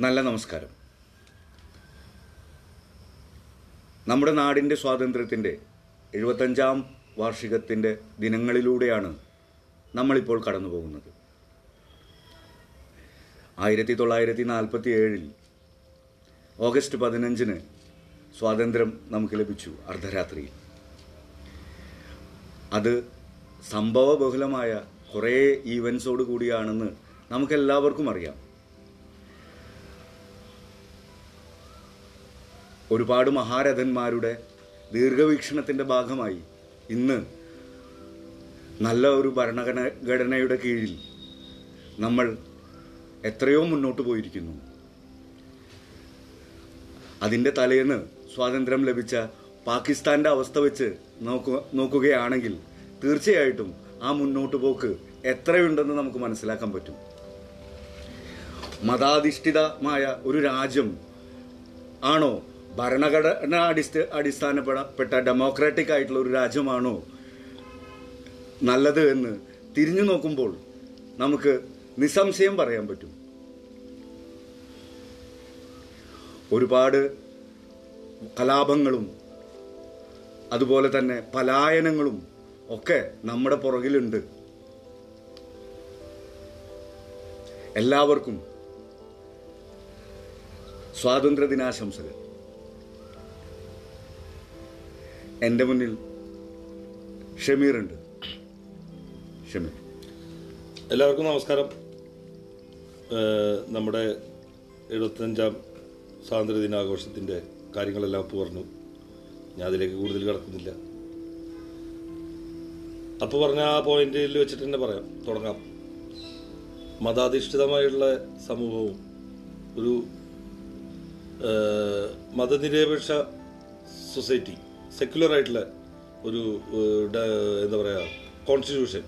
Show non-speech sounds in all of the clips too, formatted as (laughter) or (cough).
നല്ല നമസ്കാരം. നമ്മുടെ നാടിന്റെ സ്വാതന്ത്ര്യത്തിന്റെ എഴുപത്തഞ്ചാം വാർഷികത്തിന്റെ ദിനങ്ങളിലൂടെയാണ് നമ്മളിപ്പോൾ കടന്നു പോകുന്നത് ആയിരത്തി തൊള്ളായിരത്തി നാൽപ്പത്തി ഏഴിൽ ഓഗസ്റ്റ് പതിനഞ്ചിന് സ്വാതന്ത്ര്യം നമുക്ക് ലഭിച്ചു അർദ്ധരാത്രിയിൽ. അത് സംഭവബഹുലമായ കുറേ ഈവൻസോട് കൂടിയാണെന്ന് നമുക്കെല്ലാവർക്കും അറിയാം. ഒരുപാട് മഹാരഥന്മാരുടെ ദീർഘവീക്ഷണത്തിന്റെ ഭാഗമായി ഇന്ന് നല്ല ഒരു ഭരണഘടനയുടെ കീഴിൽ നമ്മൾ എത്രയോ മുന്നോട്ട് പോയിരിക്കുന്നു. അതിന്റെ തലേന്ന് സ്വാതന്ത്ര്യം ലഭിച്ച പാകിസ്ഥാന്റെ അവസ്ഥ വെച്ച് നോക്കു നോക്കുകയാണെങ്കിൽ തീർച്ചയായിട്ടും ആ മുന്നോട്ട് പോക്ക് എത്രയുണ്ടെന്ന് നമുക്ക് മനസ്സിലാക്കാൻ പറ്റും. മതാധിഷ്ഠിതമായ ഒരു രാജ്യം ആണോ ഭരണഘടന അടിസ്ഥ അടിസ്ഥാനപ്പെട്ട ഡെമോക്രാറ്റിക് ആയിട്ടുള്ള ഒരു രാജ്യമാണോ നല്ലത് എന്ന് തിരിഞ്ഞു നോക്കുമ്പോൾ നമുക്ക് നിസ്സംശയം പറയാൻ പറ്റും. ഒരുപാട് കലാപങ്ങളും അതുപോലെ തന്നെ പലായനങ്ങളും ഒക്കെ നമ്മുടെ പുറകിലുണ്ട്. എല്ലാവർക്കും സ്വാതന്ത്ര്യ ദിനാശംസകൾ എന്റെ മുന്നിൽ ഷമീറുണ്ട്. ഷമീർ. എല്ലാവർക്കും നമസ്കാരം. നമ്മുടെ എഴുപത്തഞ്ചാം സ്വാതന്ത്ര്യ ദിനാഘോഷത്തിന്റെ കാര്യങ്ങളെല്ലാം അപ്പോൾ പറഞ്ഞു. ഞാൻ അതിലേക്ക് കൂടുതൽ കിടക്കുന്നില്ല. അപ്പോൾ പറഞ്ഞ ആ പോയിന്റിൽ വെച്ചിട്ട് തന്നെ പറയാം. തുടങ്ങാം. മതാധിഷ്ഠിതമായുള്ള സമൂഹവും ഒരു മതനിരപേക്ഷ സൊസൈറ്റി സെക്യുലർ ആയിട്ടുള്ള ഒരു എന്താ പറയുക കോൺസ്റ്റിറ്റ്യൂഷൻ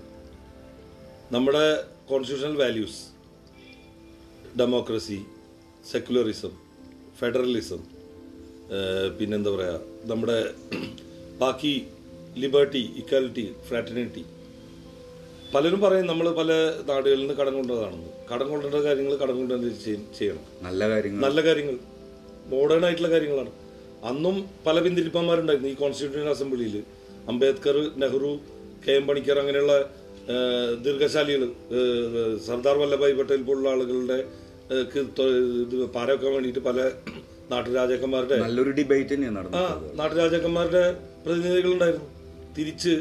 നമ്മുടെ constitutional values democracy secularism federalism പിന്നെന്താ പറയുക നമ്മുടെ ബാക്കി ലിബർട്ടി ഇക്വാലിറ്റി ഫ്രാറ്റർണിറ്റി പലരും പറയും നമ്മൾ പല നാടുകളിൽ നിന്ന് കടം കൊണ്ടതാണെന്ന് കടം കൊണ്ടേണ്ട കാര്യങ്ങൾ കടം കൊണ്ടുവന്ന് ചെയ്യണം. നല്ല കാര്യങ്ങൾ നല്ല കാര്യങ്ങൾ മോഡേൺ ആയിട്ടുള്ള കാര്യങ്ങളാണ്. അന്നും പല പിന്തിരിപ്പന്മാരുണ്ടായിരുന്നു ഈ കോൺസ്റ്റിറ്റ്യൂഷൻ അസംബ്ലിയിൽ അംബേദ്കർ നെഹ്റു കെ എം പണിക്കർ അങ്ങനെയുള്ള ദീർഘശാലികൾ സർദാർ വല്ലഭായ് പട്ടേൽ പോലുള്ള ആളുകളുടെ പാരവെക്കാൻ വേണ്ടിയിട്ട് പല നാട്ടുരാജാക്കന്മാരുടെ നല്ലൊരു ഡിബേറ്റ് തന്നെയാണ് ആ നാട്ടുരാജാക്കന്മാരുടെ പ്രതിനിധികളുണ്ടായിരുന്നു. തിരിച്ച്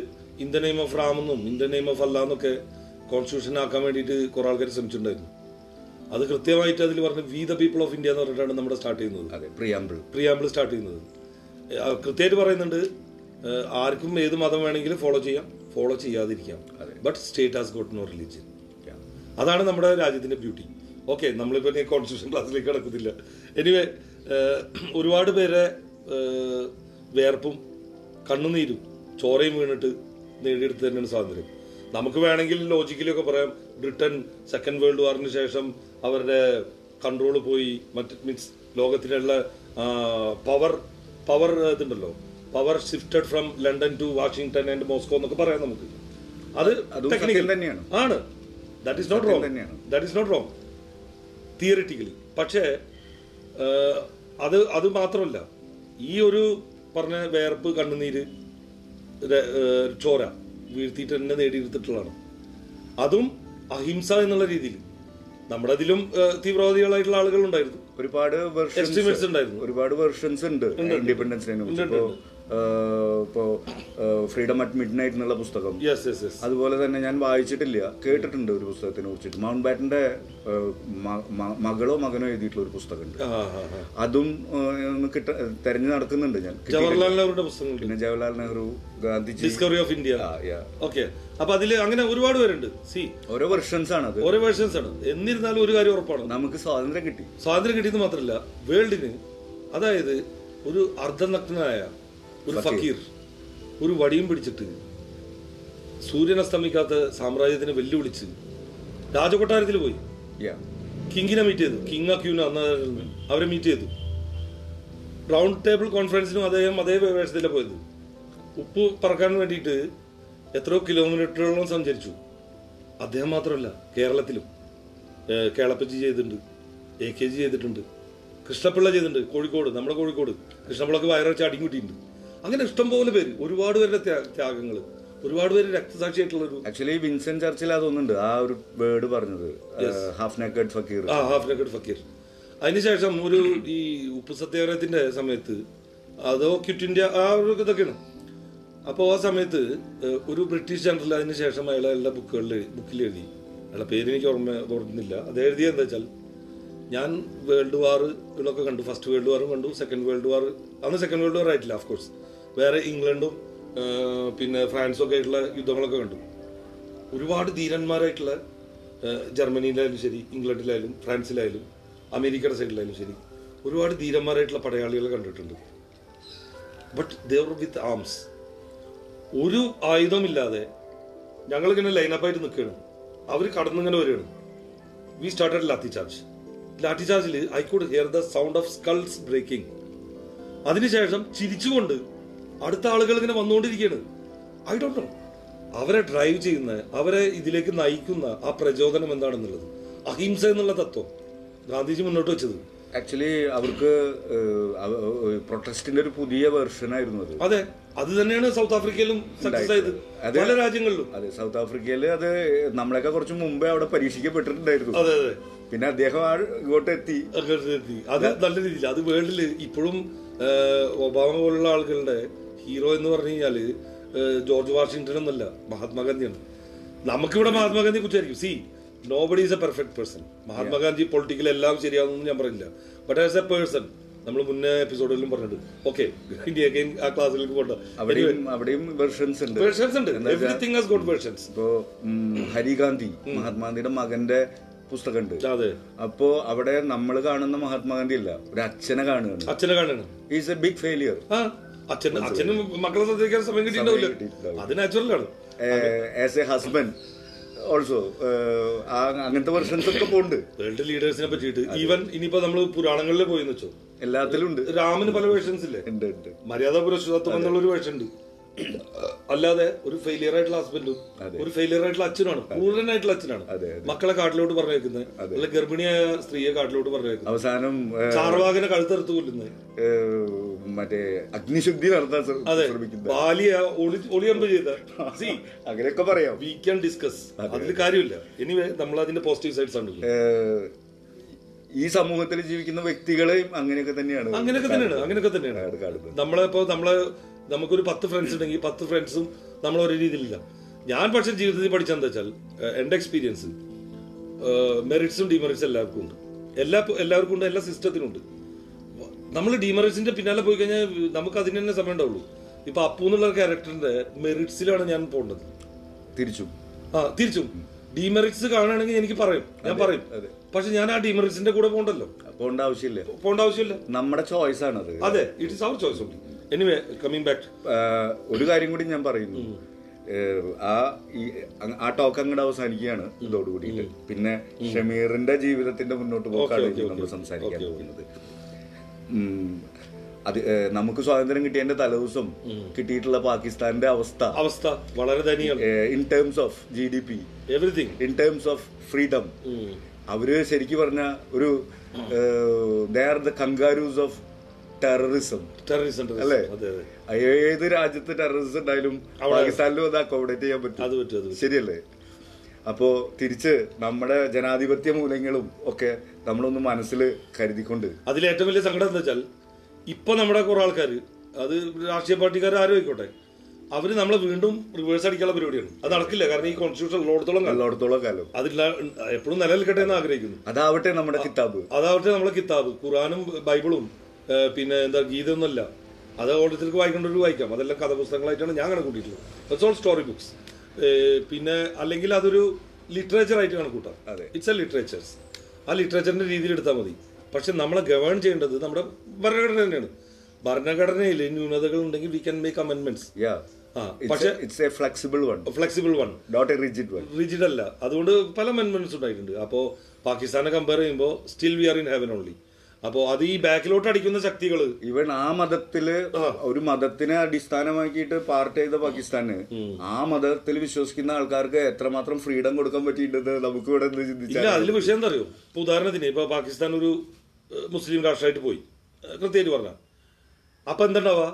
ഇന്ത്യൻ നെയിം ഓഫ് റാമെന്നും ഇന്ത്യൻ നെയിം ഓഫ് അല്ലാന്നൊക്കെ കോൺസ്റ്റിറ്റ്യൂഷൻ ആക്കാൻ വേണ്ടിയിട്ട് കുറെ ആൾക്കാർ ശ്രമിച്ചിട്ടുണ്ടായിരുന്നു. അത് കൃത്യമായിട്ട് അതിൽ പറഞ്ഞ we the people of India എന്ന് പറഞ്ഞിട്ടാണ് നമ്മുടെ സ്റ്റാർട്ട് ചെയ്യുന്നത്. അതെ പ്രിയാമ്പിൾ പ്രിയാമ്പിൾ സ്റ്റാർട്ട് ചെയ്യുന്നത്. കൃത്യമായിട്ട് പറയുന്നുണ്ട്. ആർക്കും ഏത് മതം വേണമെങ്കിലും ഫോളോ ചെയ്യാം follow ചെയ്യാതിരിക്കാം. But state has got no religion അതാണ് നമ്മുടെ രാജ്യത്തിന്റെ ബ്യൂട്ടി ഓക്കെ നമ്മളിപ്പോൾ ഇനി കോൺസ്റ്റിറ്റ്യൂഷൻ ക്ലാസ്സിലേക്ക് കിടക്കുന്നില്ല. എനിവേ ഒരുപാട് പേരെ വേർപ്പും കണ്ണുനീരും ചോരയും വീണിട്ട് നേടിയെടുത്ത് തന്നെയാണ് സ്വാതന്ത്ര്യം. നമുക്ക് വേണമെങ്കിൽ ലോജിക്കലൊക്കെ പറയാം. ബ്രിട്ടൻ സെക്കൻഡ് വേൾഡ് വാറിന് ശേഷം അവരുടെ കൺട്രോൾ പോയി. മറ്റ് മീൻസ് ലോകത്തിലുള്ള പവർ പവർ ഇതുണ്ടല്ലോ. Power shifted from London to Washington and Moscow എന്നൊക്കെ പറയാം നമുക്ക്. അത് ടെക്നിക്കൽ തന്നെയാണ്. ആണ്. That is not wrong. That is not wrong theoretically പക്ഷേ അത് അത് മാത്രമല്ല. ഈ ഒരു പറഞ്ഞ വേർപ്പ് കണ്ണുനീര് ചോര വീഴ്ത്തിയിട്ട് തന്നെ നേടിയെടുത്തിട്ടുള്ളതാണ് അതും അഹിംസ എന്നുള്ള രീതിയിൽ. നമ്മുടെ അതിലും തീവ്രവാദികളായിട്ടുള്ള ആളുകൾ ഉണ്ടായിരുന്നു ഒരുപാട് ഉണ്ടായിരുന്നു. ഒരുപാട് വെർഷൻസ് ഉണ്ട്. ഇൻഡിപെൻഡൻസ് ഡേനെ കുറിച്ച് ഇപ്പോ ഫ്രീഡം അറ്റ് മിഡ് നൈറ്റ് എന്നുള്ള പുസ്തകം. യെസ് യെസ് യെസ് അതുപോലെ തന്നെ ഞാൻ വായിച്ചിട്ടില്ല. കേട്ടിട്ടുണ്ട് ഒരു പുസ്തകത്തിനെ കുറിച്ചിട്ട്. മൗണ്ട് ബാറ്റന്റെ മകളോ മകനോ എഴുതിയിട്ടുള്ള ഒരു പുസ്തകമുണ്ട്. അതും കിട്ട തെരഞ്ഞു നടക്കുന്നുണ്ട് ഞാൻ. ജവഹർലാൽ നെഹ്റുവിന്റെ പുസ്തകം പിന്നെ Jawaharlal Nehru Gandhiji. Discovery of India. Okay അപ്പൊ അതിൽ അങ്ങനെ ഒരുപാട് പേരുണ്ട്. സി ഓരോ വെർഷൻസ് ആണ് അത്. ഓരോ വെർഷൻസ് ആണ്. എന്നിരുന്നാലും ഒരു കാര്യം ഉറപ്പാണ്. നമുക്ക് സ്വാതന്ത്ര്യം കിട്ടി. സ്വാതന്ത്ര്യം കിട്ടിയത് മാത്രമല്ല വേൾഡിന് അതായത് ഒരു അർദ്ധനഗ്നായ ഒരു ഫക്കീർ. ഒരു വടിയും പിടിച്ചിട്ട് സൂര്യൻ അസ്തമിക്കാത്ത സാമ്രാജ്യത്തിനെ വെല്ലുവിളിച്ച് രാജകൊട്ടാരത്തിൽ പോയി. കിങ്ങിനെ മീറ്റ് ചെയ്തു. കിങ് അക്യൂന അന്ന് അവരെ മീറ്റ് ചെയ്തു. റൗണ്ട് ടേബിൾ കോൺഫറൻസിനും അദ്ദേഹം അതേ വേഷത്തിലാണ് പോയത്. ഉപ്പ് പറക്കാൻ വേണ്ടിയിട്ട് എത്രയോ കിലോമീറ്ററുകളോളം സഞ്ചരിച്ചു. അദ്ദേഹം മാത്രമല്ല കേരളത്തിലും കേളപ്പച്ചി ചെയ്തിട്ടുണ്ട് എ കെ ജി ചെയ്തിട്ടുണ്ട് കൃഷ്ണപിള്ള ചെയ്തിട്ടുണ്ട് കോഴിക്കോട് നമ്മുടെ കോഴിക്കോട്. കൃഷ്ണപിള്ളക്ക് വയറച്ച് അടിയും കിട്ടിയിട്ടുണ്ട്. അങ്ങനെ ഇഷ്ടംപോലെ പേര്. ഒരുപാട് പേരുടെ ത്യാഗങ്ങൾ ഒരുപാട് പേര് രക്തസാക്ഷിയായിട്ടുള്ള ഒരു ആക്ച്വലി വിൻസെന്റ് ചർച്ചിൽ അതൊന്നുണ്ട് ആ ഒരു വേർഡ് പറഞ്ഞത്. ഹാഫ് നെക്കഡ് ഫക്കീർ ആ ഹാഫ് നെക്കഡ് ഫക്കീർ അതിനുശേഷം ഒരു ഈ ഉപ്പ് സത്യാഗ്രഹത്തിന്റെ സമയത്ത് അതോ ക്വിറ്റ് ഇന്ത്യ ആ ഒരു ഇതൊക്കെയാണ്. അപ്പോൾ ആ സമയത്ത് ഒരു ബ്രിട്ടീഷ് ജനറൽ അതിന് ശേഷം അയാളെ എല്ലാ ബുക്കുകളിൽ ബുക്കിൽ എഴുതി. അയാളെ പേര് എനിക്ക് ഓർമ്മ ഓർക്കുന്നില്ല അത് എഴുതിയത് എന്താ വെച്ചാൽ ഞാൻ വേൾഡ് വാറുകളൊക്കെ കണ്ടു. ഫസ്റ്റ് വേൾഡ് വാറും കണ്ടു. സെക്കൻഡ് വേൾഡ് വാർ അന്ന് സെക്കൻഡ് വേൾഡ് വാർ ആയിട്ടില്ല ഓഫ് കോഴ്സ് വേറെ ഇംഗ്ലണ്ടും പിന്നെ ഫ്രാൻസും ഒക്കെ ആയിട്ടുള്ള യുദ്ധങ്ങളൊക്കെ കണ്ടു. ഒരുപാട് ധീരന്മാരായിട്ടുള്ള ജർമ്മനിയിലായാലും ശരി ഇംഗ്ലണ്ടിലായാലും ഫ്രാൻസിലായാലും അമേരിക്കയുടെ സൈഡിലായാലും ശരി ഒരുപാട് ധീരന്മാരായിട്ടുള്ള പടയാളികളെ കണ്ടിട്ടുണ്ട്. ബട്ട് ദേവർ വിത്ത് ആംസ് ഒരു ആയുധമില്ലാതെ ഞങ്ങളിങ്ങനെ ലൈനപ്പായിട്ട് നിൽക്കുകയാണ്. അവർ കടന്നിങ്ങനെ വരികയാണ്. We started lathi charge lathi ചാർജിൽ I could hear the sound of skulls breaking അതിനുശേഷം ചിരിച്ചുകൊണ്ട് അടുത്ത ആളുകൾ ഇങ്ങനെ വന്നുകൊണ്ടിരിക്കുകയാണ്. ഐ ഡോണ്ട് നോ അവരെ ഡ്രൈവ് ചെയ്യുന്ന അവരെ ഇതിലേക്ക് നയിക്കുന്ന ആ പ്രചോദനം എന്താണെന്നുള്ളത്. അഹിംസ എന്നുള്ള തത്വം ഗാന്ധിജി മുന്നോട്ട് വെച്ചത്. ആക്ച്വലി അവർക്ക് പ്രൊട്ടസ്റ്റിന്റെ ഒരു പുതിയ വേർഷൻ ആയിരുന്നു അത്. അതെ. അത് തന്നെയാണ് സൗത്ത് ആഫ്രിക്കയിലും സക്സസ് ആയത്. പല രാജ്യങ്ങളിലും. അതെ സൗത്ത് ആഫ്രിക്കയിൽ അത് നമ്മളെയൊക്കെ കുറച്ച് മുമ്പേ അവിടെ പരീക്ഷിക്കപ്പെട്ടിട്ടുണ്ടായിരുന്നു. അതെ അതെ. പിന്നെ അദ്ദേഹം ആ ഇങ്ങോട്ട് എത്തി. അത് നല്ല രീതിയിൽ. അത് വേൾഡിൽ ഇപ്പോഴും ഒബാമ പോലുള്ള ആളുകളുടെ ഹീറോ എന്ന് പറഞ്ഞു കഴിഞ്ഞാൽ ജോർജ് വാഷിങ്ടൺ ഒന്നല്ല മഹാത്മാഗാന്ധിയാണ്. നമുക്കിവിടെ മഹാത്മാഗാന്ധിയെ കുറിച്ചായിരിക്കും C no buddy is A perfect person Mahatma Gandhi political എല്ലാം ശരിയാവുമെന്ന് ഞാൻ പറയില്ല ബട്ട് ആസ് എ പേഴ്സൺ നമ്മൾ മുന്നേ എപ്പിസോഡിലും പറഞ്ഞിട്ടുണ്ട്. ഓക്കെ ഇന്ത്യ അഗൈൻ ആ ക്ലാസ്സിലേക്ക് പോകണ്ട അവിടെയും അവിടെയും വെർഷൻസ് ഉണ്ട്. വേർഷൻസ് ഉണ്ട്. ഹാസ് ഗോട്ട് വേർഷൻസ് ഇപ്പോ ഹരിഗാന്ധി മഹാത്മാഗാന്ധിയുടെ മകന്റെ പുസ്തകമുണ്ട്. അതെ. അപ്പോ അവിടെ നമ്മൾ കാണുന്ന മഹാത്മാഗാന്ധി അല്ല ഒരു അച്ഛനെ കാണുകയാണ്. അച്ഛനെ കാണുകയാണ്. ഈസ് എ ബിഗ് ഫെയിലിയർ ആ അച്ഛൻ അച്ഛനും മക്കളെ ശ്രദ്ധിക്കാൻ സമയം കിട്ടിയിട്ടുണ്ടാവില്ല. അത് നാച്ചുറലാണ് ആസ് എ ഹസ്ബൻഡ് ഓൾസോ അങ്ങനത്തെ വെർഷൻസ് ഒക്കെ പോണ്ട്. വേൾഡ് ലീഡേഴ്സിനെ പറ്റിയിട്ട് ഈവൻ ഇനിയിപ്പോ നമ്മൾ പുരാണങ്ങളിൽ പോയി വെച്ചോ. എല്ലാത്തിലും ഉണ്ട്. രാമന് പല വേർഷൻസ് ഇല്ലേ? മര്യാദ പുരുഷത്വം എന്നുള്ള ഒരു വേർഷൻ ഉണ്ട്. അല്ലാതെ ഒരു ഫെയിലിയർ ആയിട്ടുള്ള ഹസ്ബൻഡും ഒരു ഫെയിലിയർ ആയിട്ടുള്ള അച്ഛനാണ്. ക്രൂരനായിട്ടുള്ള അച്ഛനാണ് മക്കളെ കാട്ടിലോട്ട് പറഞ്ഞേക്കുന്നത് അല്ലെ ഗർഭിണിയായ സ്ത്രീയെ കാട്ടിലോട്ട് പറഞ്ഞേക്കുന്നത് അവസാനം ചാർവാകനെ കഴുത്തെടുത്ത് കൊല്ലുന്നത് മറ്റേ അഗ്നിശുദ്ധി നടത്താൻ ശ്രമിക്കുന്നത്. ബാലിയ ഒളി ഒളിയമ്പ് ചെയ്ത. സി അങ്ങനെയൊക്കെ പറയാം. വി ക്യാൻ ഡിസ്കസ് അതിൽ കാര്യമില്ല. എനിവേ നമ്മൾ അതിന്റെ പോസിറ്റീവ് സൈഡ്സ് ആണ് ഈ സമൂഹത്തിൽ ജീവിക്കുന്ന വ്യക്തികളെയും അങ്ങനെയൊക്കെ തന്നെയാണ് അങ്ങനെയൊക്കെ തന്നെയാണ് അങ്ങനെയൊക്കെ തന്നെയാണ്. ആണ് കാണുന്നത്. നമ്മളെ ഇപ്പൊ നമ്മളെ നമുക്കൊരു പത്ത് ഫ്രണ്ട്സ് ഉണ്ടെങ്കിൽ പത്ത് ഫ്രണ്ട്സും നമ്മൾ ഒരേ രീതിയിലില്ല. ഞാൻ പക്ഷെ ജീവിതത്തിൽ പഠിച്ചെന്താ വെച്ചാൽ എന്റെ എക്സ്പീരിയൻസ് മെറിറ്റ്സും ഡിമെറിറ്റ്സും എല്ലാവർക്കും ഉണ്ട്. എല്ലാ എല്ലാവർക്കും ഉണ്ട് എല്ലാ സിസ്റ്റത്തിനും ഉണ്ട്. നമ്മൾ ഡിമെറിറ്റ്സിന്റെ പിന്നാലെ പോയി കഴിഞ്ഞാൽ നമുക്ക് അതിന് തന്നെ സമയം ഉണ്ടാവുള്ളൂ. ഇപ്പൊ അപ്പു എന്നുള്ള ക്യാരക്ടറിന്റെ മെറിറ്റ്സിലാണ് ഞാൻ പോകേണ്ടത് തിരിച്ചും. ആ തിരിച്ചും. ഡിമെറിറ്റ്സ് കാണുകയാണെങ്കിൽ എനിക്ക് പറയും. ഞാൻ പറയും. പക്ഷെ ഞാൻ ആ ഡിമെറിറ്റ്സിന്റെ കൂടെ പോകണ്ടല്ലോ പോകേണ്ട ആവശ്യമില്ല. പോകേണ്ട ആവശ്യമില്ല. നമ്മുടെ ചോയ്സ് ആണ് അതെ ഇറ്റ് ഇസ് അവർ ചോയ്സ് ഉണ്ട് എനിവേ കമ്മിങ് ബാക്ക് ഒരു കാര്യം കൂടി ഞാൻ പറയുന്നു. ആ ഈ ആ ടോക്ക് അങ്ങോട്ട് അവസാനിക്കുകയാണ് ഇതോട് കൂടിയിട്ട്. പിന്നെ ഷമീറിന്റെ ജീവിതത്തിന്റെ മുന്നോട്ട് പോക്കാണ് നമ്മൾ. സംസാരിക്കാൻ പോകുന്നത്. അത് നമുക്ക് സ്വാതന്ത്ര്യം കിട്ടിയതിന്റെ തലേദിവസം കിട്ടിയിട്ടുള്ള പാകിസ്ഥാന്റെ അവസ്ഥ. അവസ്ഥ വളരെ ദയനീയമാണ്. In terms of G D P everything in terms of freedom അവർ ശരിക്കും പറഞ്ഞ ഒരു they are the kangaroos of terrorism. Terrorism അല്ലേ? ഏത് രാജ്യത്ത് ടെററിസം ഉണ്ടായാലും പാകിസ്ഥാനിലും അത് അക്കോമഡേറ്റ് ചെയ്യാൻ പറ്റും. അത് പറ്റും ശരിയല്ലേ? അപ്പോ തിരിച്ച് നമ്മുടെ ജനാധിപത്യ മൂല്യങ്ങളും ഒക്കെ നമ്മളൊന്ന് മനസ്സിൽ കരുതിക്കൊണ്ട്. അതിൽ ഏറ്റവും വലിയ സങ്കടം എന്താ വെച്ചാൽ ഇപ്പൊ നമ്മുടെ കുറെ ആൾക്കാർ അത് രാഷ്ട്രീയ പാർട്ടിക്കാർ ആരും ആയിക്കോട്ടെ അവർ നമ്മളെ വീണ്ടും റിവേഴ്സ് അടിക്കാനുള്ള പരിപാടിയാണ്. അത് നടക്കില്ല കാരണം ഈ കോൺസ്റ്റിറ്റ്യൂഷൻ ഉള്ളിടത്തോളം കാലം. എല്ലായിടത്തോളം കാലം. അതില്ല എപ്പോഴും നിലനിൽക്കട്ടെ എന്ന് ആഗ്രഹിക്കുന്നു. അതാവട്ടെ നമ്മുടെ കിതാബ്. അതാവട്ടെ നമ്മുടെ കിതാബ് ഖുറാനും ബൈബിളും പിന്നെ എന്താ ഗീതൊന്നുമല്ല. അത് ഓരോരുത്തർക്ക് വായിക്കേണ്ടവർ വായിക്കാം. അതെല്ലാം കഥാപുസ്തകങ്ങളായിട്ടാണ് ഞാൻ കണക്കൂട്ടിയിട്ടുള്ളത്. ഇറ്റ്സ് ഓൾ സ്റ്റോറി ബുക്സ് പിന്നെ അല്ലെങ്കിൽ അതൊരു ലിറ്ററേച്ചർ ആയിട്ട് കണക്കൂട്ടാം അതെ. ഇറ്റ്സ് എ ലിറ്ററേച്ചേഴ്സ് ആ ലിറ്ററേച്ചറിന്റെ രീതിയിൽ എടുത്താൽ മതി. പക്ഷെ നമ്മളെ ഗവേൺ ചെയ്യേണ്ടത് നമ്മുടെ ഭരണഘടന തന്നെയാണ് ഭരണഘടനയിൽ ന്യൂനതകൾ ഉണ്ടെങ്കിൽ വി ക്യാൻ മേക്ക് അമെൻമെന്റ്സ് പക്ഷെ it's a flexible one flexible one not a rigid one rigid അല്ല. അതുകൊണ്ട് പല അമെന്റ്മെന്റ്സ് ഉണ്ടായിട്ടുണ്ട്. അപ്പോ പാകിസ്ഥാനെ കമ്പയർ ചെയ്യുമ്പോൾ still we are in heaven only അപ്പോ അത് ഈ ബാക്കിലോട്ട് അടിക്കുന്ന ശക്തികൾ. ഇവൻ ആ മതത്തിൽ ഒരു മതത്തിനെ അടിസ്ഥാനമാക്കിയിട്ട് പാർട്ട് ചെയ്ത പാകിസ്ഥാന്. ആ മതത്തിൽ വിശ്വസിക്കുന്ന ആൾക്കാർക്ക് എത്രമാത്രം ഫ്രീഡം കൊടുക്കാൻ പറ്റിയിട്ടുണ്ട് നമുക്ക് ഇവിടെ ചിന്തിച്ചാൽ അതിൽ വിഷയം എന്താ അറിയോ? ഇപ്പൊ ഉദാഹരണത്തിന് ഇപ്പൊ പാകിസ്ഥാൻ ഒരു മുസ്ലിം രാഷ്ട്രമായിട്ട് പോയി. കൃത്യമായിട്ട് പറഞ്ഞ. അപ്പൊ എന്താണ്ടാവുക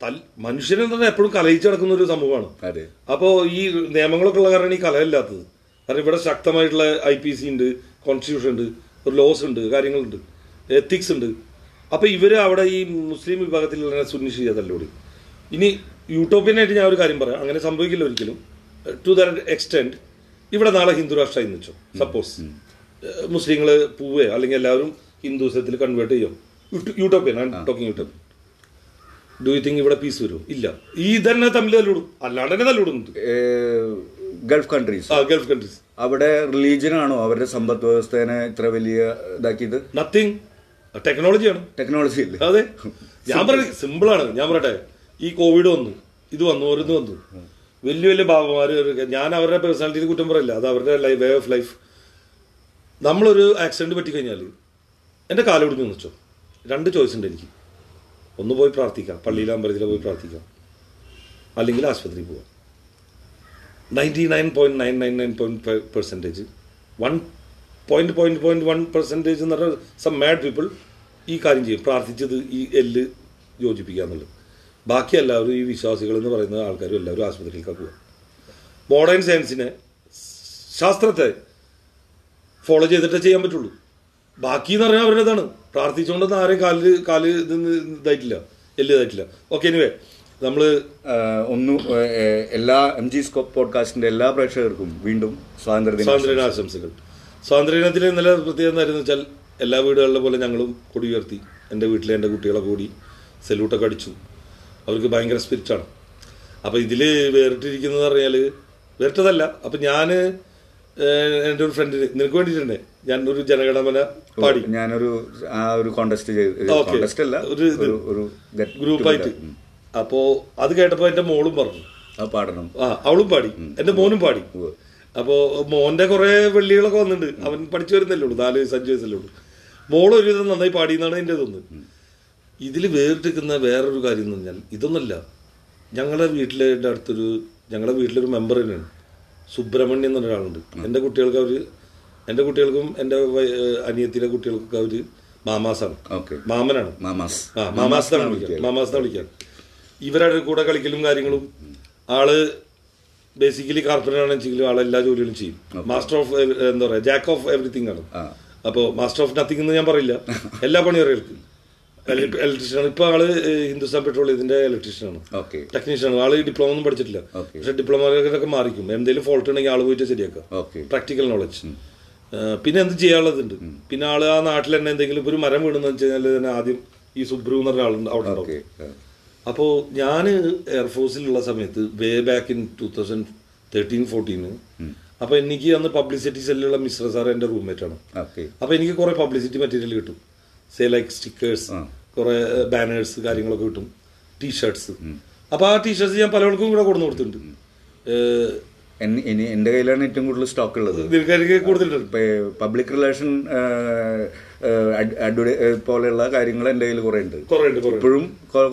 തൽ മനുഷ്യനെ തന്നെ എപ്പോഴും കലയിച്ച് നടക്കുന്ന ഒരു സംഭവമാണ് അതെ. അപ്പോൾ ഈ നിയമങ്ങളൊക്കെ ഉള്ള കാരണം ഈ കലയില്ലാത്തത് കാരണം ഇവിടെ ശക്തമായിട്ടുള്ള ഐ പി സി ഉണ്ട് കോൺസ്റ്റിറ്റ്യൂഷൻ ഉണ്ട് ഒരു ലോസ് ഉണ്ട് കാര്യങ്ങളുണ്ട്. എത്തിക്സ് ഉണ്ട്. അപ്പോൾ ഇവർ അവിടെ ഈ മുസ്ലിം വിഭാഗത്തിലുള്ള സുന്നി ഷിയ തല്ലോടി ഇനി യൂട്ടോപ്യനായിട്ട് ഞാൻ ഒരു കാര്യം പറയാം. അങ്ങനെ സംഭവിക്കില്ല ഒരിക്കലും. ടു ദ എക്സ്റ്റെൻഡ് ഇവിടെ നാളെ ഹിന്ദു രാഷ്ട്രമായി വെച്ചോ സപ്പോസ് മുസ്ലിങ്ങൾ പോവേ അല്ലെങ്കിൽ എല്ലാവരും ഹിന്ദുസത്തിൽ കൺവേർട്ട് ചെയ്യും. Utopian talking utopian. Do you think ഇവിടെ പീസ് വരും? ഇല്ല. ഈ തന്നെ തമ്മിൽ തല്ലൂടും അല്ലാണ്ട് തന്നെ തല്ലൂടും ഗൾഫ് കൺട്രീസ് ആ ഗൾഫ് കൺട്രീസ് അവിടെ റിലീജിയൻ ആണോ അവരുടെ സമ്പദ് വ്യവസ്ഥേനെ ഇത്ര വലിയ ഇതാക്കിയത്? നത്തിങ് ടെക്നോളജിയാണ്. ടെക്നോളജി അല്ലേ? അതെ. ഞാൻ പറയുന്നത് സിമ്പിളാണ്. ഞാൻ പറയട്ടെ ഈ കോവിഡ് വന്നു ഇത് വന്നു ഓരോന്ന് വന്നു. വലിയ വലിയ ബാബമാർ ഞാൻ അവരുടെ പേഴ്സണാലിറ്റിയിൽ കുറ്റം പറയില്ല. അത് അവരുടെ ലൈഫ് വേ ഓഫ് ലൈഫ് നമ്മളൊരു ആക്സിഡന്റ് പറ്റിക്കഴിഞ്ഞാൽ എന്റെ കാലൊടിഞ്ഞു വെച്ചോ രണ്ട് ചോയ്സ് ഉണ്ട് എനിക്ക്. ഒന്ന് പോയി പ്രാർത്ഥിക്കാം. പള്ളിയിലെ അമ്പലത്തിൽ പോയി പ്രാർത്ഥിക്കാം. അല്ലെങ്കിൽ ആശുപത്രിയിൽ പോവാം. Ninety nine point nine nine nine point five percentage one point point point one percentage എന്ന് പറഞ്ഞാൽ സം മാഡ് പീപ്പിൾ ഈ കാര്യം ചെയ്യും. പ്രാർത്ഥിച്ചത് ഈ എല്ല് യോജിപ്പിക്കുക എന്നുള്ളത്. ബാക്കി എല്ലാവരും ഈ വിശ്വാസികൾ എന്ന് പറയുന്ന ആൾക്കാരും എല്ലാവരും ആശുപത്രിയിലേക്ക് പോവുക. മോഡേൺ സയൻസിനെ ശാസ്ത്രത്തെ ഫോളോ ചെയ്തിട്ടേ ചെയ്യാൻ പറ്റുള്ളൂ. ബാക്കി എന്ന് പറഞ്ഞാൽ അവരുടേതാണ്. പ്രാർത്ഥിച്ചുകൊണ്ടൊന്നും ആരെയും കാലിൽ കാൽ ഇത് ഇതായിട്ടില്ല. എല്ല് ഇതായിട്ടില്ല. ഓക്കെ എനിവേ നമ്മൾ ഒന്ന് എല്ലാ എം ജി സ്കോപ്പ് പോഡ്കാസ്റ്റിന്റെ എല്ലാ പ്രേക്ഷകർക്കും വീണ്ടും സ്വാതന്ത്ര്യ സ്വാതന്ത്ര്യ ആശംസകൾ സ്വാതന്ത്ര്യദിനത്തിൽ ഇന്നലെ പ്രത്യേകത എന്തായിരുന്നു വെച്ചാൽ എല്ലാ വീടുകളിലെ പോലെ ഞങ്ങളും കൊടി ഉയർത്തി. എന്റെ വീട്ടിലെ എന്റെ കുട്ടികളെ കൂടി സല്യൂട്ടൊക്കെ അടിച്ചു. അവർക്ക് ഭയങ്കര സ്പിരിറ്റാണ് അപ്പോൾ ഇതിൽ വേറിട്ടിരിക്കുന്നത് പറഞ്ഞാൽ വേറിട്ടതല്ല. അപ്പം ഞാൻ എന്റെ ഒരു ഫ്രണ്ടിന് നിനക്ക് വേണ്ടിയിട്ടുണ്ട്. ഞാൻ ഒരു ജനഗണമന പാടി. ഞാനൊരു ആ ഒരു കോണ്ടസ്റ്റ്. കോണ്ടസ്റ്റ് അല്ല ഒരു ഒരു ഗ്രൂപ്പായിട്ട്. അപ്പോൾ അത് കേട്ടപ്പോൾ എന്റെ മോളും പറഞ്ഞു. ആ പാടണം. ആ അവളും പാടി. എന്റെ മോനും പാടി. ഉവ്വ്. അപ്പോ മോന്റെ കുറെ വെള്ളികളൊക്കെ വന്നിട്ടുണ്ട് അവൻ പഠിച്ചു വരുന്നല്ലേ ഉള്ളൂ. നാല് വയസ്സ് അഞ്ച് വയസ്സല്ലേ ഉള്ളൂ. മോൾ ഒരു വിധം നന്നായി പാടി എന്നാണ് എന്റെ ഇതൊന്ന് ഇതിൽ വേറിട്ടിരിക്കുന്ന വേറൊരു കാര്യം എന്ന് പറഞ്ഞാൽ ഇതൊന്നല്ല. ഞങ്ങളുടെ വീട്ടിലെ അടുത്തൊരു ഞങ്ങളുടെ വീട്ടിലൊരു മെമ്പർ തന്നെയാണ്. സുബ്രഹ്മണ്യം എന്ന ഒരാളുണ്ട് എന്റെ കുട്ടികൾക്ക് അവർ എന്റെ കുട്ടികൾക്കും എന്റെ അനിയത്തിലെ കുട്ടികൾക്കൊക്കെ അവർ മാമാസാണ്. ഓക്കെ. മാമനാണ്. മാമാസ്. ആ മാമാസ്താണ് വിളിക്കുക മാമാസ്താണ് വിളിക്കുക ഇവരുടെ കൂടെ കളിക്കലും കാര്യങ്ങളും ആൾ ബേസിക്കലി കാർപ്പന്റർ ആണെങ്കിലും ആൾ എല്ലാ ജോലികളും ചെയ്യും. മാസ്റ്റർ ഓഫ് എന്താ പറയുക ജാക്ക് ഓഫ് എവറിത്തിങ് ആണ്. അപ്പോൾ മാസ്റ്റർ ഓഫ് നത്തിങ് എന്ന് ഞാൻ പറയില്ല. (laughs) എല്ലാ പണിയും അറിയാം ഇലക്ട്രീഷ്യൻ ഇപ്പൊ ആൾ ഹിന്ദുസ്ഥാൻ പെട്രോളിയത്തിന്റെ ഇലക്ട്രീഷ്യനാണ് ഓക്കെ ടെക്നീഷ്യനാണ് ആൾ ഡിപ്ലോമ ഒന്നും പഠിച്ചിട്ടില്ല. പക്ഷെ ഡിപ്ലോമൊക്കെ മാറിക്കും. എന്തെങ്കിലും ഫോൾട്ട് ഉണ്ടെങ്കിൽ ആൾ പോയിട്ട് ശരിയാക്കാം. ഓക്കെ പ്രാക്ടിക്കൽ നോളജ് പിന്നെ എന്ത് ചെയ്യാനുള്ളതുണ്ട്? പിന്നെ ആൾ ആ നാട്ടിൽ തന്നെ എന്തെങ്കിലും ഒരു മരം വീണെന്ന് വെച്ച് കഴിഞ്ഞാൽ തന്നെ ആദ്യം ഈ സുബ്രു എന്ന് പറഞ്ഞ ആളുണ്ട്. അവിടെ ഉണ്ടാവും. അപ്പോൾ ഞാൻ എയർഫോഴ്സിലുള്ള സമയത്ത് way back in two thousand thirteen fourteen അപ്പോൾ എനിക്ക് അന്ന് പബ്ലിസിറ്റി സെല്ലുള്ള മിശ്ര സാർ എന്റെ റൂംമേറ്റ് ആണ്. അപ്പൊ അപ്പോൾ എനിക്ക് കുറേ പബ്ലിസിറ്റി മെറ്റീരിയൽ കിട്ടും. സേ ലൈക്ക് സ്റ്റിക്കേഴ്സ് കുറേ ബാനേഴ്സ് കാര്യങ്ങളൊക്കെ കിട്ടും. ടീഷർട്സ് അപ്പോൾ ആ ടീഷർട്സ് ഞാൻ പലർക്കും കൂടെ കൊടുന്നു കൊടുത്തിട്ടുണ്ട്. എന്റെ കയ്യിലാണ് ഏറ്റവും കൂടുതൽ സ്റ്റോക്ക് ഉള്ളത്. കൊടുത്തിട്ടുണ്ട് പബ്ലിക് റിലേഷൻ പോലെയുള്ള കാര്യങ്ങൾ എന്റെ കയ്യിൽ കുറെ ഉണ്ട്. കുറേ ഉണ്ട് ഇപ്പോഴും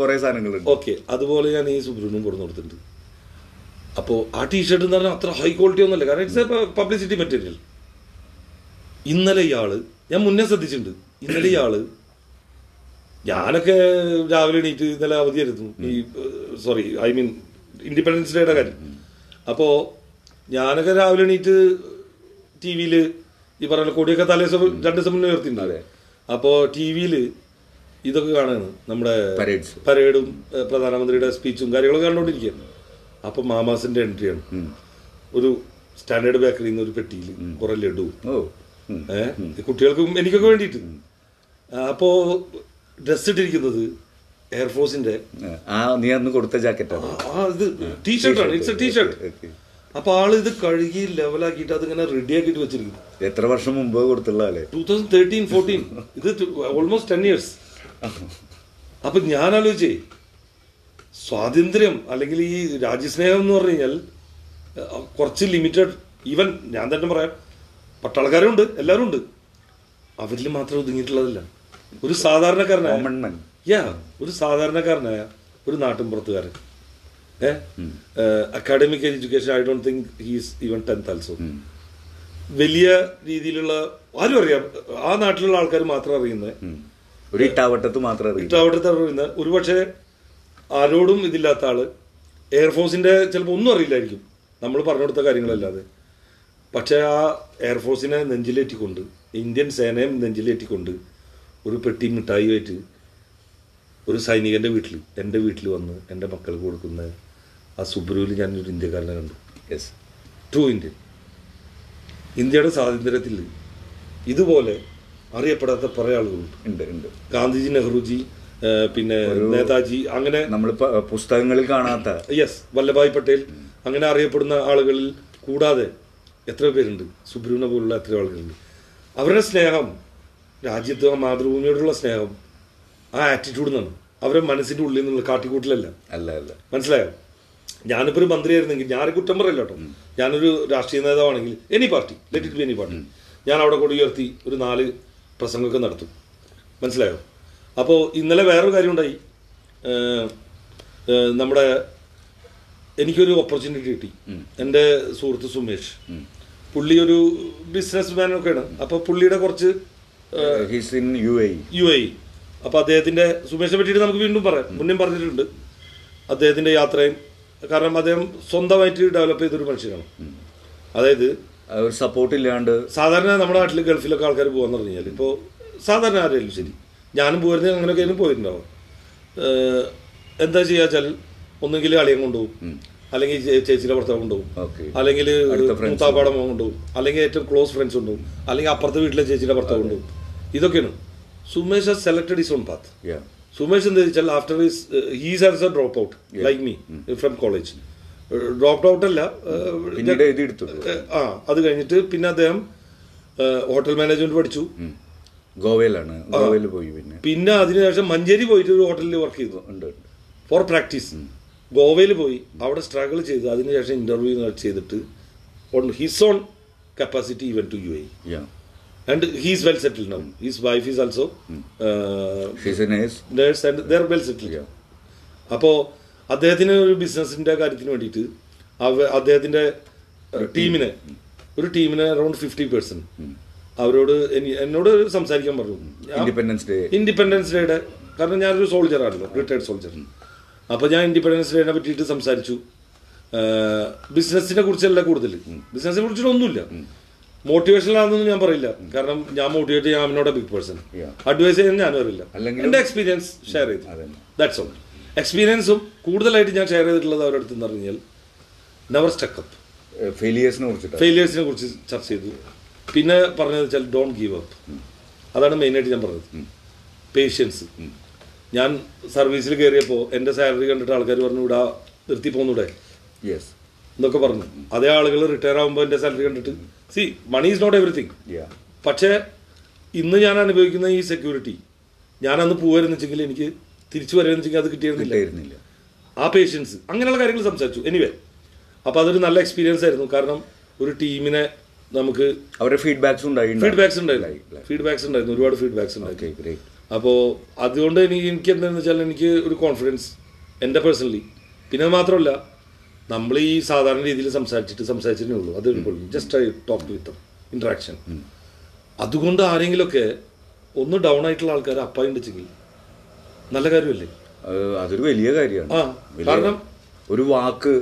കുറെ സാധനങ്ങളുണ്ട്. ഓക്കെ അതുപോലെ ഞാൻ ഈ സുബ്രുനും കൊടുന്നു കൊടുത്തിട്ടുണ്ട്. അപ്പോൾ ആ ടീഷർട്ട് എന്ന് പറഞ്ഞാൽ അത്ര ഹൈ ക്വാളിറ്റി ഒന്നുമല്ല. കാരണം ഇറ്റ്സ് എ പബ്ലിസിറ്റി മെറ്റീരിയൽ ഇന്നലെ ഇയാൾ ഞാൻ മുന്നേ ശ്രദ്ധിച്ചിട്ടുണ്ട്. ഇന്നലെ ഇയാൾ ഞാനൊക്കെ രാവിലെ എണീറ്റ് ഇന്നലെ അവധിയായിരുന്നു. ഈ സോറി ഐ മീൻ ഇൻഡിപെൻഡൻസ് ഡേയുടെ കാര്യം. അപ്പോൾ ഞാനൊക്കെ രാവിലെ എണീറ്റ് ടി വിയിൽ ഈ പറഞ്ഞ കൊടിയൊക്കെ തലേ ദിവസം രണ്ട് ദിവസം മുന്നേ ഉയർത്തിണ്ടാവേ അപ്പോൾ ടി വിയിൽ ഇതൊക്കെ കാണാണ് നമ്മുടെ. പരേഡും പ്രധാനമന്ത്രിയുടെ സ്പീച്ചും കാര്യങ്ങളൊക്കെ കണ്ടുകൊണ്ടിരിക്കുക അപ്പൊ മാമാസിന്റെ എൻട്രിയാണ് ഒരു സ്റ്റാൻഡേർഡ് ബേക്കറിയിൽ നിന്ന് ഒരു പെട്ടിയിൽ കുറെ ലഡു. ഏഹ് കുട്ടികൾക്കും എനിക്കൊക്കെ വേണ്ടിയിട്ട്. അപ്പോ ഡ്രസ് ഇട്ടിരിക്കുന്നത് എയർഫോഴ്സിന്റെ ആ നീ അന്ന് കൊടുത്ത ജാക്കറ്റാണ്. ആ ഇത് ടീഷർട്ടാണ് ഇറ്റ്സ് എ ടീഷർട്ട് അപ്പൊ ആൾ ഇത് കഴുകി ലെവലാക്കിയിട്ട് അതിങ്ങനെ റെഡി ആക്കിയിട്ട് വെച്ചിരിക്കുന്നു. എത്ര വർഷം മുമ്പ് കൊടുത്തുള്ള അല്ലേ ടൂ തൗസൻഡ് തേർട്ടീൻ ഫോർട്ടീൻ ഇത് ഓൾമോസ്റ്റ് ടെൻ ഇയേഴ്സ് അപ്പൊ ഞാൻ ആലോചിച്ചേ സ്വാതന്ത്ര്യം അല്ലെങ്കിൽ ഈ രാജ്യസ്നേഹം എന്ന് പറഞ്ഞു കഴിഞ്ഞാൽ കുറച്ച് ലിമിറ്റഡ് ഈവൻ ഞാൻ തന്നെ പറയാം പട്ടാളക്കാരും ഉണ്ട് എല്ലാവരും ഉണ്ട്. അവരിൽ മാത്രം ഒതുങ്ങിയിട്ടുള്ളതല്ല. ഒരു സാധാരണക്കാരനായ യാ ഒരു സാധാരണക്കാരനായ ഒരു നാട്ടിൻപുറത്തുകാരൻ. Academic education I don't think he's even tenth also വലിയ രീതിയിലുള്ള ആരും അറിയാം. ആ നാട്ടിലുള്ള ആൾക്കാർ മാത്രം അറിയുന്നത്. ഒരു ഇട്ടാവട്ടത്ത് മാത്രം ഇട്ടാവട്ടത്ത് അറിയുന്ന ഒരുപക്ഷെ ആരോടും ഇതില്ലാത്ത ആൾ. എയർഫോഴ്സിന്റെ ചിലപ്പോൾ ഒന്നും അറിയില്ലായിരിക്കും. നമ്മൾ പറഞ്ഞു കൊടുത്ത കാര്യങ്ങളല്ലാതെ. പക്ഷെ ആ എയർഫോഴ്സിനെ നെഞ്ചിലേറ്റിക്കൊണ്ട് ഇന്ത്യൻ സേനയും നെഞ്ചിലേറ്റിക്കൊണ്ട് ഒരു പെട്ടി മിഠായി ആയിട്ട് ഒരു സൈനികന്റെ വീട്ടിൽ എന്റെ വീട്ടിൽ വന്ന് എന്റെ മക്കൾക്ക് കൊടുക്കുന്ന ആ സുബ്രുവിൽ ഞാനൊരു ഇന്ത്യക്കാരനെ കണ്ടു യെസ് ട്രൂ ഇന്ത്യൻ ഇന്ത്യയുടെ സ്വാതന്ത്ര്യത്തിൽ ഇതുപോലെ അറിയപ്പെടാത്ത പല ആളുകളുണ്ട് ഉണ്ട്. ഉണ്ട് ഗാന്ധിജി നെഹ്റുജി പിന്നെ നേതാജി അങ്ങനെ നമ്മൾ പുസ്തകങ്ങളിൽ കാണാത്ത. യെസ് വല്ലഭായ് പട്ടേൽ അങ്ങനെ അറിയപ്പെടുന്ന ആളുകളിൽ കൂടാതെ എത്ര പേരുണ്ട്. സുബ്രഹ്മണ്യ പോലുള്ള എത്ര ആളുകളുണ്ട്. അവരുടെ സ്നേഹം രാജ്യത്ത് ആ മാതൃഭൂമിയോടുള്ള സ്നേഹം ആ ആറ്റിറ്റ്യൂഡ് നിന്നാണ് അവരുടെ മനസ്സിന്റെ ഉള്ളിൽ നിന്നുള്ള കാട്ടിക്കൂട്ടിലല്ല. അല്ല അല്ല. മനസ്സിലായോ? ഞാനിപ്പോൾ ഒരു മന്ത്രിയായിരുന്നെങ്കിൽ ഞാൻ കുറ്റം പറയില്ല കേട്ടോ. ഞാനൊരു രാഷ്ട്രീയ നേതാവാണെങ്കിൽ any party let it be any party ഞാൻ അവിടെ കൂടി ഉയർത്തി ഒരു നാല് പ്രസംഗമൊക്കെ നടത്തും. മനസ്സിലായോ? അപ്പോൾ ഇന്നലെ വേറൊരു കാര്യം ഉണ്ടായി. നമ്മുടെ എനിക്കൊരു ഓപ്പർച്യൂണിറ്റി കിട്ടി. എന്റെ സുഹൃത്ത് സുമേഷ്. പുള്ളി ഒരു ബിസിനസ് മാനൊക്കെയാണ് അപ്പോൾ പുള്ളിയുടെ കുറച്ച് യു എ യു എ അപ്പോൾ അദ്ദേഹത്തിന്റെ സുമേഷിനെ പറ്റിയിട്ട് നമുക്ക് വീണ്ടും പറയാം. മുന്നേ പറഞ്ഞിട്ടുണ്ട്. അദ്ദേഹത്തിന്റെ യാത്രയും കാരണം അദ്ദേഹം സ്വന്തമായിട്ട് ഡെവലപ്പ് ചെയ്തൊരു മനുഷ്യനാണ്. അതായത് ഒരു സപ്പോർട്ട് ഇല്ലാണ്ട് സാധാരണ നമ്മുടെ നാട്ടിൽ ഗൾഫിലൊക്കെ ആൾക്കാർ പോകാന്ന് പറഞ്ഞു കഴിഞ്ഞാൽ ഇപ്പോൾ സാധാരണ ആരെയും ശരി. ഞാനും പോയിരുന്നത് അങ്ങനെയൊക്കെ പോയിട്ടുണ്ടാവും ഏഹ് എന്താ ചെയ്യുക വെച്ചാൽ ഒന്നുകിൽ അളിയൻ കൊണ്ടുപോകും. അല്ലെങ്കിൽ ചേച്ചിയുടെ ഭർത്താവ് കൊണ്ടുപോകും. അല്ലെങ്കിൽ മൂത്താപ്പാടെ മോൻ കൊണ്ടുപോകും. അല്ലെങ്കിൽ ഏറ്റവും ക്ലോസ് ഫ്രണ്ട്സ് കൊണ്ടുപോകും. അല്ലെങ്കിൽ അപ്പുറത്തെ വീട്ടിലെ ചേച്ചിയുടെ ഭർത്താവ് കൊണ്ടുപോകും. ഇതൊക്കെയാണ്. Sumesh selected is on path Sumesh എന്താ വെച്ചാൽ after his he's as a drop out like me from college drop out അല്ല എടുത്തു. ഏഹ്, ആ അത് കഴിഞ്ഞിട്ട് പിന്നെ അദ്ദേഹം ഹോട്ടൽ മാനേജ്മെന്റ് പഠിച്ചു. ഗോവയിലാണ്. ഗോവയിൽ പോയി പിന്നെ. പിന്നെ അതിനുശേഷം മഞ്ചേരി പോയിട്ട് ഒരു ഹോട്ടലിൽ വർക്ക് ചെയ്തു. ഫോർ പ്രാക്ടീസ് ഗോവയിൽ പോയി. അവിടെ സ്ട്രഗിൾ ചെയ്ത് അതിനുശേഷം ഇന്റർവ്യൂ ചെയ്തിട്ട് on his own capacity even to you I yeah and he's well settle now his wife uh, She's a nurse. nurse and they are well settled. Yeah. അപ്പോൾ അദ്ദേഹത്തിന് ഒരു ബിസിനസിന്റെ കാര്യത്തിന് വേണ്ടിയിട്ട് അവ അദ്ദേഹത്തിന്റെ ടീമിനെ ഒരു ടീമിനെ അറൌണ്ട് ഫിഫ്റ്റി പേഴ്സൺ അവരോട് എനി- എന്നോട് സംസാരിക്കാൻ പറഞ്ഞു. ഞാൻ ഇൻഡിപെൻഡൻസ് ഡേ ഇൻഡിപെൻഡൻസ് ഡേയുടെ കാരണം ഞാനൊരു സോൾജർ ആണല്ലോ റിട്ടയർഡ് സോൾജർ അപ്പോൾ ഞാൻ ഇൻഡിപെൻഡൻസ് ഡേനെ പറ്റിയിട്ട് സംസാരിച്ചു. ബിസിനസിനെ കുറിച്ചല്ല കൂടുതൽ. ബിസിനസിനെ കുറിച്ചിട്ട് ഒന്നുമില്ല മോട്ടിവേഷണൽ ആണെന്നൊന്നും ഞാൻ പറയില്ല. കാരണം ഞാൻ മോട്ടിവേറ്റ് ചെയ്യാൻ അവനോട് ബിഗ് പേഴ്സൺ അഡ്വൈസ് ചെയ്യാൻ ഞാൻ അറിയില്ല. എന്റെ എക്സ്പീരിയൻസ് ഷെയർ ചെയ്തു. ദാറ്റ്സ് ഓൾ എക്സ്പീരിയൻസും കൂടുതലായിട്ട് ഞാൻ ഷെയർ ചെയ്തിട്ടുള്ളത് അവരുടെ അടുത്ത് എന്ന് പറഞ്ഞാൽ നെവർ സ്റ്റക്കപ്പ് ഫെയിലിയേഴ്സിനെ കുറിച്ച് ഫെയിലിയേഴ്സിനെ കുറിച്ച് ചർച്ച ചെയ്തു. പിന്നെ പറഞ്ഞത് വെച്ചാൽ ഡോൺ ഗീവ് അപ്പ് അതാണ് മെയിനായിട്ട് ഞാൻ പറഞ്ഞത്. പേഷ്യൻസ് ഞാൻ സർവീസിൽ കയറിയപ്പോൾ എന്റെ സാലറി കണ്ടിട്ട് ആൾക്കാർ പറഞ്ഞു ഇവിടെ നിർത്തി പോകുന്നൂടെ യെസ് എന്നൊക്കെ പറഞ്ഞു. അതേ ആളുകൾ റിട്ടയർ ആകുമ്പോൾ എന്റെ സാലറി കണ്ടിട്ട് see money is not everything പക്ഷേ ഇന്ന് ഞാൻ അനുഭവിക്കുന്ന ഈ സെക്യൂരിറ്റി ഞാൻ അന്ന് പോവായിരുന്നു വെച്ചെങ്കിൽ എനിക്ക് തിരിച്ചു വരുമെന്ന് വെച്ചെങ്കിൽ അത് കിട്ടിയിരുന്നില്ല. ആ പേഷ്യൻസ് അങ്ങനെയുള്ള കാര്യങ്ങൾ സംസാരിച്ചു. എനിവേ അപ്പോൾ അതൊരു നല്ല എക്സ്പീരിയൻസ് ആയിരുന്നു. കാരണം ഒരു ടീമിനെ നമുക്ക് അവരുടെ ഫീഡ്ബാക്സ് ഉണ്ടായി. ഫീഡ്ബാക്സ് ഉണ്ടായിരുന്നു ഫീഡ്ബാക്സ് ഉണ്ടായിരുന്നു. ഒരുപാട് ഫീഡ്ബാക്സ് ഉണ്ടായിരുന്നു അപ്പോൾ അതുകൊണ്ട് എനിക്ക് എനിക്ക് എന്താണെന്ന് വെച്ചാൽ എനിക്ക് ഒരു കോൺഫിഡൻസ് എന്റെ പേഴ്സണലി പിന്നെ മാത്രമല്ല നമ്മൾ ഈ സാധാരണ രീതിയിൽ സംസാരിച്ചിട്ട് സംസാരിച്ചിട്ടേ ഉള്ളൂ. അത് just I talk with interaction അതുകൊണ്ട് ആരെങ്കിലുമൊക്കെ ഒന്ന് ഡൗൺ ആയിട്ടുള്ള ആൾക്കാർ അപ്പായിണ്ടെങ്കിൽ നല്ല കാര്യമല്ലേ? അതൊരു വലിയ കാര്യമാണ്. കാരണം ഒരു വാക്ക്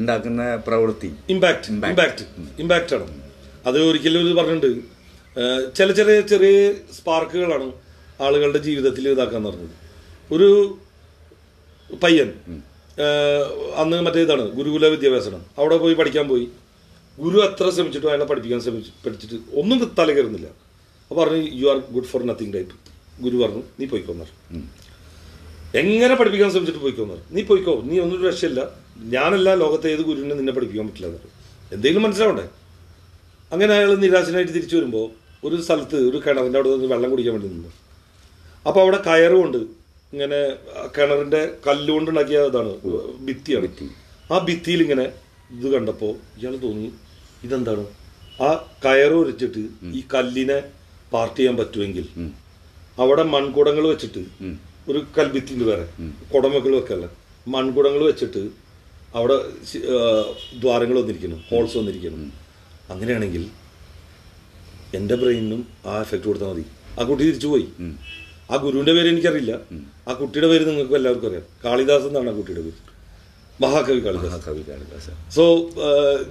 ഉണ്ടാക്കുന്ന പ്രവൃത്തി. ഇമ്പാക്ട് ഇമ്പാക്ട് ഇമ്പാക്റ്റ് ആണ്. അത് ഒരിക്കലും ഇത് പറഞ്ഞിട്ടുണ്ട്. ചില ചെറിയ ചെറിയ സ്പാർക്കുകളാണ് ആളുകളുടെ ജീവിതത്തിൽ ഇതാക്കാൻ പറഞ്ഞത്. ഒരു പയ്യൻ അന്ന് മറ്റേ ഇതാണ് ഗുരുകുല വിദ്യാഭ്യാസമാണ് അവിടെ പോയി പഠിക്കാൻ പോയി. ഗുരു എത്ര ശ്രമിച്ചിട്ടും അയാളെ പഠിപ്പിക്കാൻ ശ്രമിച്ചു പഠിച്ചിട്ട് ഒന്നും തല കയറുന്നില്ല. അപ്പോൾ പറഞ്ഞു you are good for nothing type. ഗുരു പറഞ്ഞു നീ പോയിക്കോന്നാർ എങ്ങനെ പഠിപ്പിക്കാൻ ശ്രമിച്ചിട്ട് പോയിക്കോന്നാർ. നീ പോയിക്കോ നീ ഒന്നും രക്ഷയില്ല. ഞാനല്ല ലോകത്തെ ഏത് ഗുരുവിനെ നിന്നെ പഠിപ്പിക്കാൻ പറ്റില്ല എന്ന് പറഞ്ഞു. എന്തെങ്കിലും മനസ്സിലാവണ്ടേ? അങ്ങനെ അയാൾ നിരാശനായിട്ട് തിരിച്ചു വരുമ്പോൾ ഒരു സ്ഥലത്ത് ഒരു കിണറിന്റെ അവിടെ നിന്ന് വെള്ളം കുടിക്കാൻ വേണ്ടി നിന്നു. അപ്പോൾ അവിടെ കയറുകൊണ്ട് ഇങ്ങനെ കിണറിന്റെ കല്ലുകൊണ്ടുണ്ടാക്കിയ ഇതാണ് ഭിത്തിയാണ്. ആ ഭിത്തിയിൽ ഇങ്ങനെ ഇത് കണ്ടപ്പോൾ ഇയാൾ തോന്നി ഇതെന്താണ്? ആ കയറ് ഉരച്ചിട്ട് ഈ കല്ലിനെ പാർട്ട് ചെയ്യാൻ പറ്റുമെങ്കിൽ അവിടെ മൺകുടങ്ങൾ വെച്ചിട്ട് ഒരു കൽഭിത്തിന്റെ വേറെ കുടമകൾ വെക്കല്ല മൺകുടങ്ങൾ വെച്ചിട്ട് അവിടെ ദ്വാരങ്ങൾ വന്നിരിക്കുന്നു ഹോൾസ് വന്നിരിക്കുന്നു. അങ്ങനെയാണെങ്കിൽ എന്റെ ബ്രെയിനിനും ആ എഫക്റ്റ് കൊടുത്താൽ മതി. ആ കുട്ടി തിരിച്ചു പോയി ആ ഗുരുവിന്റെ പേര് എനിക്കറിയില്ല. ആ കുട്ടിയുടെ പേര് നിങ്ങൾക്ക് എല്ലാവർക്കും അറിയാം. കാളിദാസ് എന്നാണ് ആ കുട്ടിയുടെ പേര്. മഹാകവി കാളിദാസ്. കവി കാളിദാസ്. സോ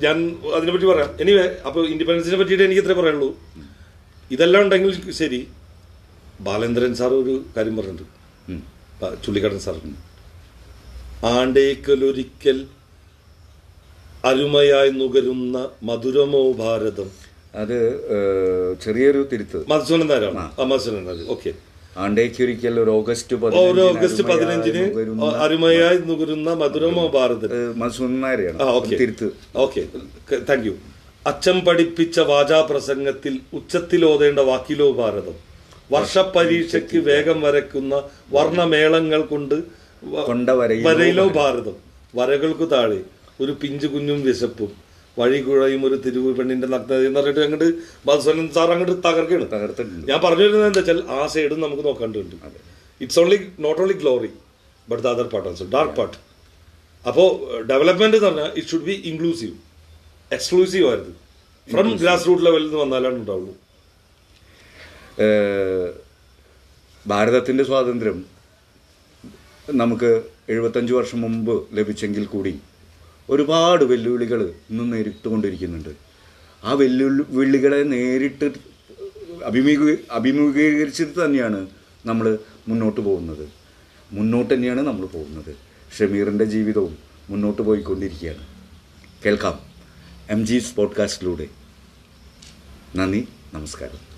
ഞാൻ അതിനെപ്പറ്റി പറയാം. എനിവേ അപ്പോൾ ഇൻഡിപെൻഡൻസിനെ പറ്റിയിട്ട് എനിക്ക് ഇത്രേ പറയുള്ളൂ ഇതെല്ലാം ഉണ്ടെങ്കിൽ ശരി. ബാലേന്ദ്രൻ സാർ ഒരു കാര്യം പറഞ്ഞിട്ടുണ്ട്. ചുള്ളിക്കടൻ സാർ ആണ്ടേക്കലൊരിക്കൽ അരുമയായി നുകരുന്ന മധുരമോ ഭാരതം. അത് ചെറിയൊരു തിരുത്ത്. മധുസൂനന്ദാരാണ് മധുസൂനൻ ഓക്കെ ആണ്ടേക്കൊരിക്കൽ ഒരു ഓഗസ്റ്റ് ഒരു ഓഗസ്റ്റ് പതിനഞ്ചിന് അരുമയായി നുകരുന്ന മധുരമോ ഭാരതം ഏഹ്, മധുസൂദനൻ നായരെയാണ് ആ ഓക്കെ. തിരുത്ത്. ഓക്കെ. താങ്ക് യു അച്ഛൻ പഠിപ്പിച്ച വാചാപ്രസംഗത്തിൽ ഉച്ചത്തിൽ ഓതേണ്ട വാക്കിലോ ഭാരതം. വർഷപരീക്ഷയ്ക്ക് വേഗം വരയ്ക്കുന്ന വർണമേളങ്ങൾ കൊണ്ട് വരയിലോ ഭാരതം. വരകൾക്ക് താഴെ ഒരു പിഞ്ചു കുഞ്ഞും വിശപ്പും. വഴി കുഴയും ഒരു തിരുവ് പെണ്ണിന്റെ നഗ്നത എന്ന് പറഞ്ഞിട്ട് അങ്ങോട്ട് മധുസൂദൻ സാർ അങ്ങോട്ട് തകർക്കുകയാണ്. തകർത്തിട്ടുണ്ട്. ഞാൻ പറഞ്ഞു വരുന്നത് എന്താ വെച്ചാൽ ആ സൈഡും നമുക്ക് നോക്കാണ്ടുണ്ട് it's only not only glory but the other part also dark part അപ്പോൾ ഡെവലപ്മെന്റ് എന്ന് പറഞ്ഞാൽ it should be inclusive exclusive ആയിരുന്നു. ഫ്രം ഗ്രാസ് റൂട്ട് ലെവലിൽ നിന്ന് വന്നാലാണ് ഉണ്ടാവുള്ളൂ. ഭാരതത്തിന്റെ സ്വാതന്ത്ര്യം നമുക്ക് എഴുപത്തഞ്ച് വർഷം മുമ്പ് ലഭിച്ചെങ്കിൽ കൂടി ഒരുപാട് വെല്ലുവിളികൾ ഇന്നും നേരിട്ടുകൊണ്ടിരിക്കുന്നുണ്ട്. ആ വെല്ലുവിളികളെ നേരിട്ട് അഭിമുഖീ അഭിമുഖീകരിച്ചിട്ട് തന്നെയാണ് നമ്മൾ മുന്നോട്ട് പോകുന്നത്. മുന്നോട്ട് തന്നെയാണ് നമ്മൾ പോകുന്നത്. ഷമീറിന്റെ ജീവിതവും മുന്നോട്ട് പോയിക്കൊണ്ടിരിക്കുകയാണ്. കേൾക്കാം. എം ജി പോഡ്കാസ്റ്റിലൂടെ നന്ദി. നമസ്കാരം.